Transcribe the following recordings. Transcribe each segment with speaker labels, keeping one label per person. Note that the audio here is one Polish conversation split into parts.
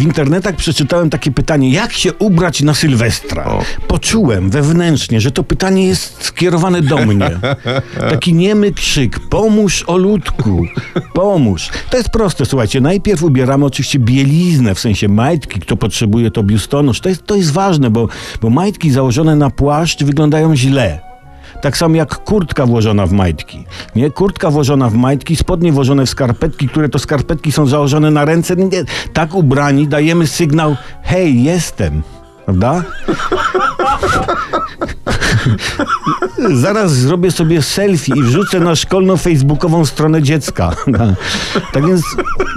Speaker 1: w internetach przeczytałem takie pytanie, jak się ubrać na Sylwestra?
Speaker 2: O.
Speaker 1: Poczułem wewnętrznie, że to pytanie jest skierowane do mnie. Taki niemy krzyk, pomóż o ludku, pomóż. To jest proste, słuchajcie, najpierw ubieramy oczywiście bieliznę, w sensie majtki, kto potrzebuje to biustonosz. To jest, to jest ważne, bo, bo majtki założone na płaszcz wyglądają źle. Tak samo jak kurtka włożona w majtki. Nie, kurtka włożona w majtki, spodnie włożone w skarpetki, które to skarpetki są założone na ręce. Nie, tak ubrani dajemy sygnał: hej, jestem. Prawda? Zaraz zrobię sobie selfie i wrzucę na szkolną facebookową stronę dziecka. Tak więc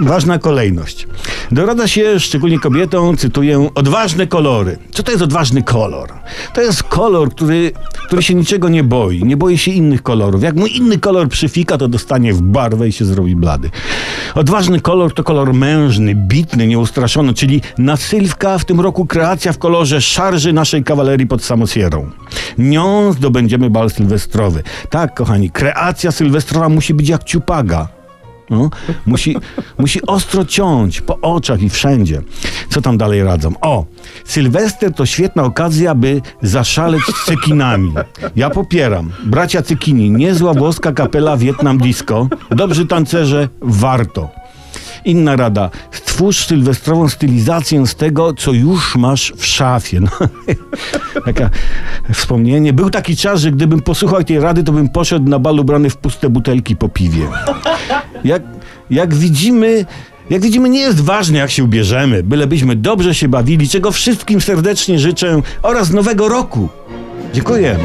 Speaker 1: ważna kolejność. Dorada się szczególnie kobietom, cytuję, odważne kolory. Co to jest odważny kolor? To jest kolor, który, który się niczego nie boi. Nie boi się innych kolorów. Jak mu inny kolor przyfika, to dostanie w barwę i się zrobi blady. Odważny kolor to kolor mężny, bitny, nieustraszony, czyli na Sylwka w tym roku kreacja w kolorze szarży naszej kawalerii pod samosierą. Nią zdobędziemy bal sylwestrowy. Tak, kochani, kreacja sylwestrowa musi być jak ciupaga. No, musi, musi ostro ciąć po oczach i wszędzie. Co tam dalej radzą? O, Sylwester to świetna okazja, by zaszaleć z cekinami. Ja popieram. Bracia Cekini, niezła włoska kapela Vietnam Disco. Dobrzy tancerze, warto. Inna rada. Stwórz sylwestrową stylizację z tego, co już masz w szafie. No, taka wspomnienie. Był taki czas, że gdybym posłuchał tej rady, to bym poszedł na bal ubrany w puste butelki po piwie. Jak, jak widzimy... Jak widzimy, nie jest ważne, jak się ubierzemy, bylebyśmy dobrze się bawili, czego wszystkim serdecznie życzę oraz nowego roku. Dziękuję.